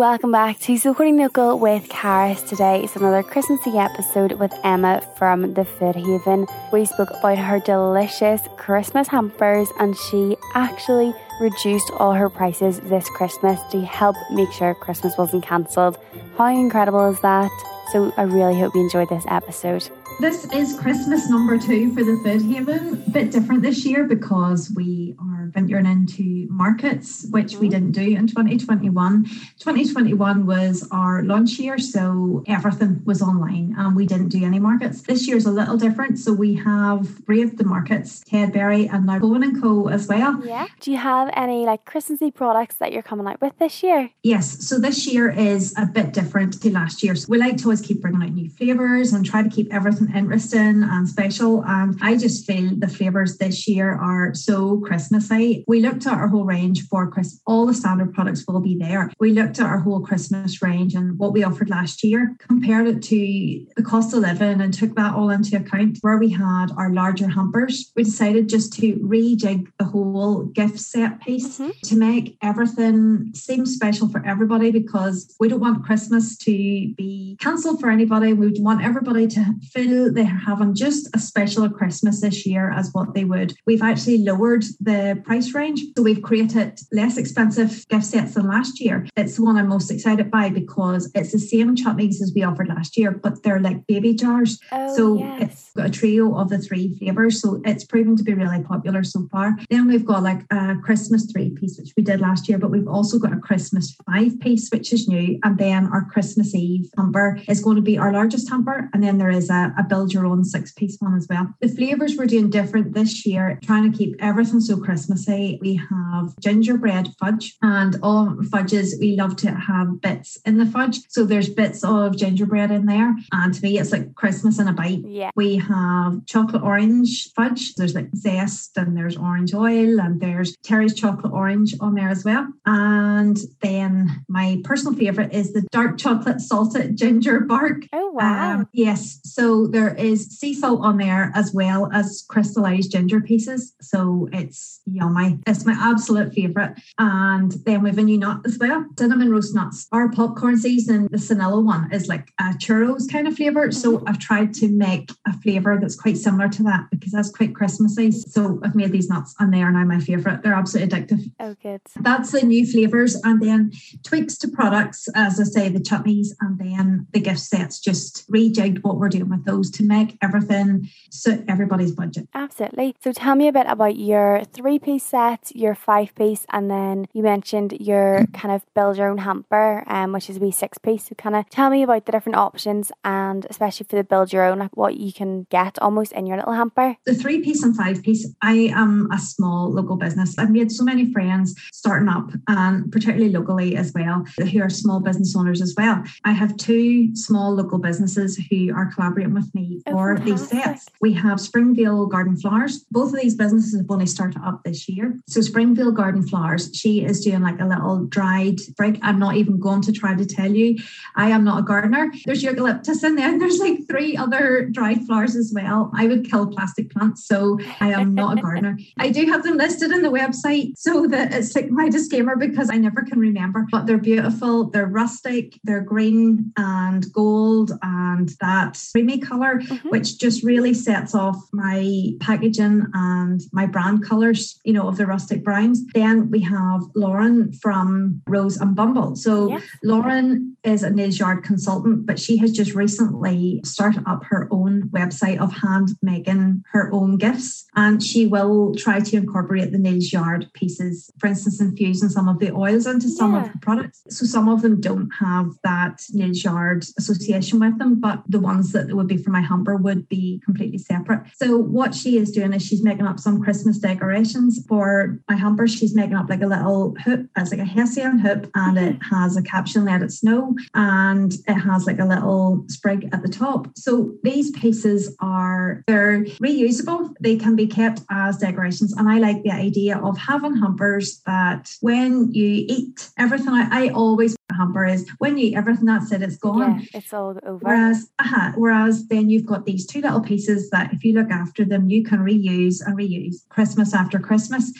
Welcome back to Supporting Local with Caris. Today is another Christmassy episode with Emma from the Food Haven. We spoke about her delicious Christmas hampers and she actually reduced all her prices this Christmas to help make sure Christmas wasn't cancelled. How incredible is that? So I really hope you enjoyed this episode. This is Christmas number two for the Food Haven. A bit different this year because we are venturing into markets, which we mm-hmm. didn't do in 2021. 2021 was our launch year, so everything was online and we didn't do any markets. This year's a little different, so we have braved the markets, Tedberry and now Bowen and Co as well. Yeah. Do you have any like Christmassy products that you're coming out with this year? Yes. So this year is a bit different to last year. So we like to always keep bringing out new flavors and try to keep everything interesting and special. And I just feel the flavors this year are so Christmassy. We looked at our whole range for Christmas. All the standard products will be there. We looked at our whole Christmas range and what we offered last year, compared it to the cost of living and took that all into account where we had our larger hampers. We decided just to rejig the whole gift set piece mm-hmm. to make everything seem special for everybody because we don't want Christmas to be cancelled for anybody. We want everybody to feel they're having just as special a Christmas this year as what they would. We've actually lowered the price range. So we've created less expensive gift sets than last year. It's the one I'm most excited by because it's the same chutneys as we offered last year, but they're like baby jars. Oh, so yes. it's got a trio of the three flavors. So it's proven to be really popular so far. Then we've got like a Christmas three piece, which we did last year, but we've also got a Christmas five piece, which is new. And then our Christmas Eve hamper is going to be our largest hamper. And then there is a, a build your own six piece one as well. The flavors we're doing different this year, trying to keep everything so Christmassy. We have gingerbread fudge, and all fudges, we love to have bits in the fudge. So there's bits of gingerbread in there. And to me, it's like Christmas in a bite. Yeah. We have chocolate orange fudge. There's like zest and there's orange oil and there's Terry's chocolate orange on there as well. And then my personal favorite is the dark chocolate salted ginger bark. Oh, wow. Um, yes. So there is sea salt on there as well as crystallized ginger pieces. So it's yummy. It's my absolute favorite. And then we've a new nut as well, cinnamon roast nuts. Our popcorn season, the vanilla one is like a churros kind of flavor. So mm-hmm. I've tried to make a flavor that's quite similar to that because that's quite Christmassy. So I've made these nuts and they are now my favorite. They're absolutely addictive. Oh, good. That's the new flavors. And then tweaks to products, as I say, the chutneys and then the gift sets, just rejigged what we're doing with those to make everything suit everybody's budget. Absolutely. So tell me a bit about your three piece set, your five piece, and then you mentioned your kind of build your own hamper, um, which is a wee six piece. So kind of tell me about the different options and especially for the build your own, like what you can get almost in your little hamper. The three piece and five piece, I am a small local business. I've made so many friends starting up and particularly locally as well, who are small business owners as well. I have two small local businesses who are collaborating with me oh, for these sets. We have Springvale Garden Flowers. Both of these businesses have only started up this year. So Springvale Garden Flowers, she is doing like a little dried sprig. I'm not even going to try to tell you. I am not a gardener. There's eucalyptus in there and there's like three other dried flowers as well. I would kill plastic plants, so I am not a gardener. I do have them listed in the website so that it's like my disclaimer because I never can remember. But they're beautiful, they're rustic, they're green and gold and that creamy color, mm-hmm. which just really sets off my packaging and my brand colors, you know, of the rustic browns. Then we have Lauren from Rose and Bumble. So yes. Lauren is a Neal's Yard consultant, but she has just recently started up her own website of hand making her own gifts. And she will try to incorporate the Neal's Yard pieces, for instance, infusing some of the oils into some yeah. of the products. So some of them don't have that Neal's Yard association with them, but the ones that would be for my hamper would be completely separate. So what she is doing is she's making up some Christmas decorations for my hamper. She's making up like a little hoop, as like a hessian hoop, and it mm-hmm. has a caption let it snow, and it has like a little sprig at the top. So these pieces are they're reusable. They can be kept as decorations, and I like the idea of having hampers that when you eat everything. I, I always hamper is when you eat everything that's it, it's gone. Yeah, it's all over. Whereas, uh-huh, whereas then you've got these two little pieces that if you look after them, you can reuse and reuse Christmas after Christmas.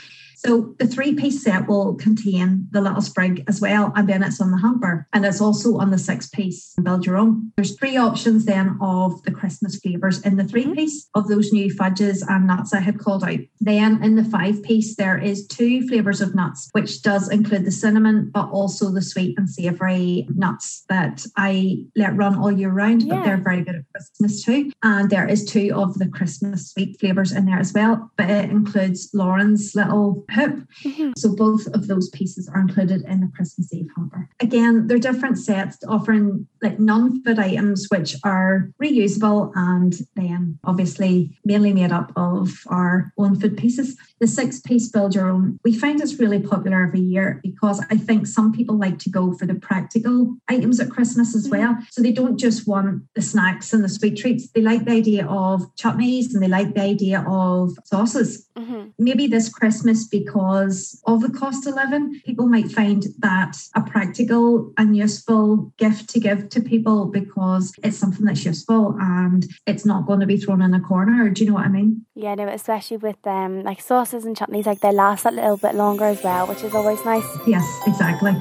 So the three piece set will contain the little sprig as well, and then it's on the hamper, and it's also on the six piece build your own. There's three options then of the Christmas flavours in the three mm-hmm. piece of those new fudges and nuts I had called out. Then in the five piece, there is two flavours of nuts, which does include the cinnamon, but also the sweet and savoury nuts that I let run all year round, yeah. but they're very good at Christmas too. And there is two of the Christmas sweet flavours in there as well, but it includes Lauren's little hoop. Mm-hmm. So both of those pieces are included in the Christmas Eve hamper. Again, they're different sets offering like non-food items which are reusable and then obviously mainly made up of our own food pieces. The six piece build your own, we find it's really popular every year because I think some people like to go for the practical items at Christmas as mm-hmm. well. So they don't just want the snacks and the sweet treats. They like the idea of chutneys and they like the idea of sauces. Mm-hmm. Maybe this Christmas, because of the cost of living, people might find that a practical and useful gift to give to people because it's something that's useful and it's not going to be thrown in a corner. Do you know what I mean? Yeah, no, especially with um like sauces and chutneys, like they last a little bit longer as well, which is always nice. Yes, exactly.